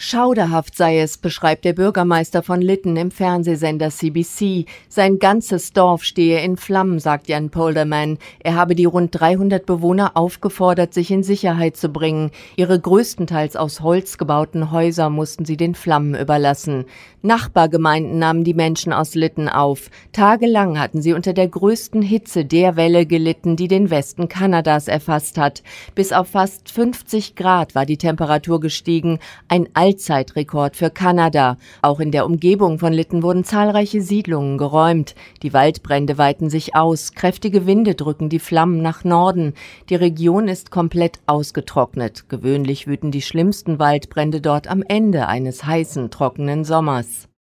Schauderhaft sei es, beschreibt der Bürgermeister von Lytton im Fernsehsender CBC. Sein ganzes Dorf stehe in Flammen, sagt Jan Polderman. Er habe die rund 300 Bewohner aufgefordert, sich in Sicherheit zu bringen. Ihre größtenteils aus Holz gebauten Häuser mussten sie den Flammen überlassen. Nachbargemeinden nahmen die Menschen aus Lytton auf. Tagelang hatten sie unter der größten Hitze der Welle gelitten, die den Westen Kanadas erfasst hat. Bis auf fast 50 Grad war die Temperatur gestiegen. Ein Allzeitrekord für Kanada. Auch in der Umgebung von Lytton wurden zahlreiche Siedlungen geräumt. Die Waldbrände weiten sich aus. Kräftige Winde drücken die Flammen nach Norden. Die Region ist komplett ausgetrocknet. Gewöhnlich wüten die schlimmsten Waldbrände dort am Ende eines heißen, trockenen Sommers.